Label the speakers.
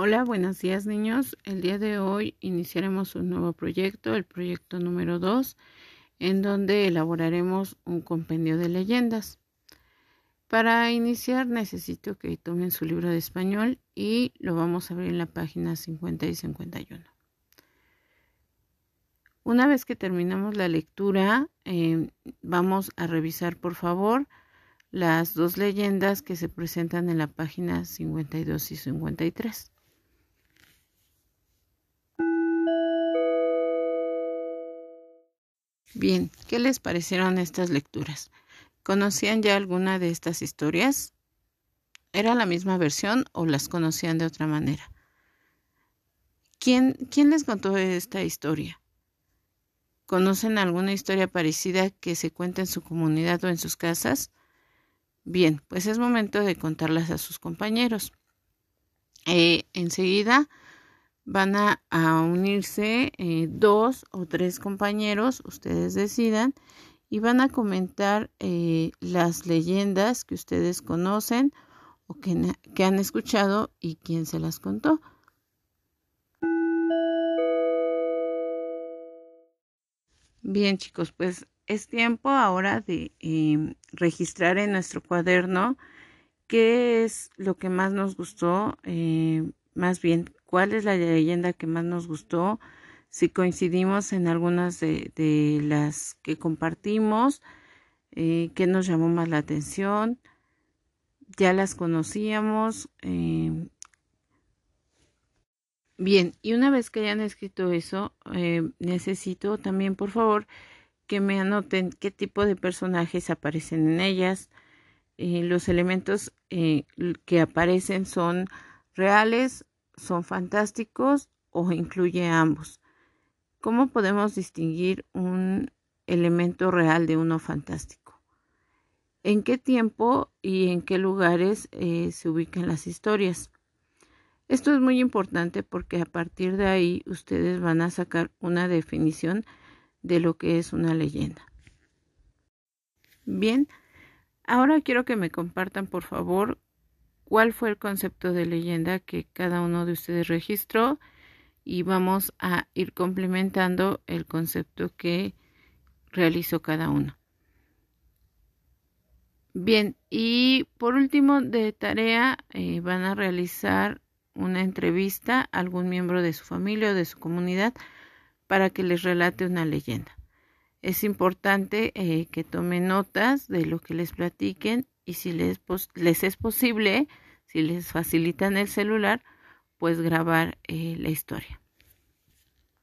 Speaker 1: Hola, buenos días niños. El día de hoy iniciaremos un nuevo proyecto, el proyecto número 2, en donde elaboraremos un compendio de leyendas. Para iniciar necesito que tomen su libro de español y lo vamos a abrir en la página 50 y 51. Una vez que terminamos la lectura, eh, vamos a revisar por favor las dos leyendas que se presentan en la página 52 y 53. Bien, ¿qué les parecieron estas lecturas? ¿Conocían ya alguna de estas historias? ¿Era la misma versión o las conocían de otra manera? ¿Quién, quién les contó esta historia? ¿Conocen alguna historia parecida que se cuente en su comunidad o en sus casas? Bien, pues es momento de contarlas a sus compañeros. Eh, enseguida van a, unirse eh, dos o tres compañeros, ustedes decidan, y van a comentar eh, las leyendas que ustedes conocen o que, han escuchado y quién se las contó. Bien chicos, pues es tiempo ahora de em, registrar en nuestro cuaderno qué es lo que más nos gustó, eh, más bien cuál es la leyenda que más nos gustó, si coincidimos en algunas de, las que compartimos, eh, qué nos llamó más la atención, ya las conocíamos. Eh, bien, y una vez que hayan escrito eso, eh, necesito también, por favor, que me anoten qué tipo de personajes aparecen en ellas. los elementos que aparecen son reales son fantásticos o incluye ambos. ¿Cómo podemos distinguir un elemento real de uno fantástico? ¿En qué tiempo y en qué lugares eh, se ubican las historias? Esto es muy importante porque a partir de ahí ustedes van a sacar una definición de lo que es una leyenda. Bien, ahora quiero que me compartan por favor cuál fue el concepto de leyenda que cada uno de ustedes registró y vamos a ir complementando el concepto que realizó cada uno. Bien, y por último de tarea eh, van a realizar una entrevista a algún miembro de su familia o de su comunidad para que les relate una leyenda. Es importante eh, que tomen notas de lo que les platiquen y si les, les es posible, si les facilitan el celular, pues grabar eh, la historia.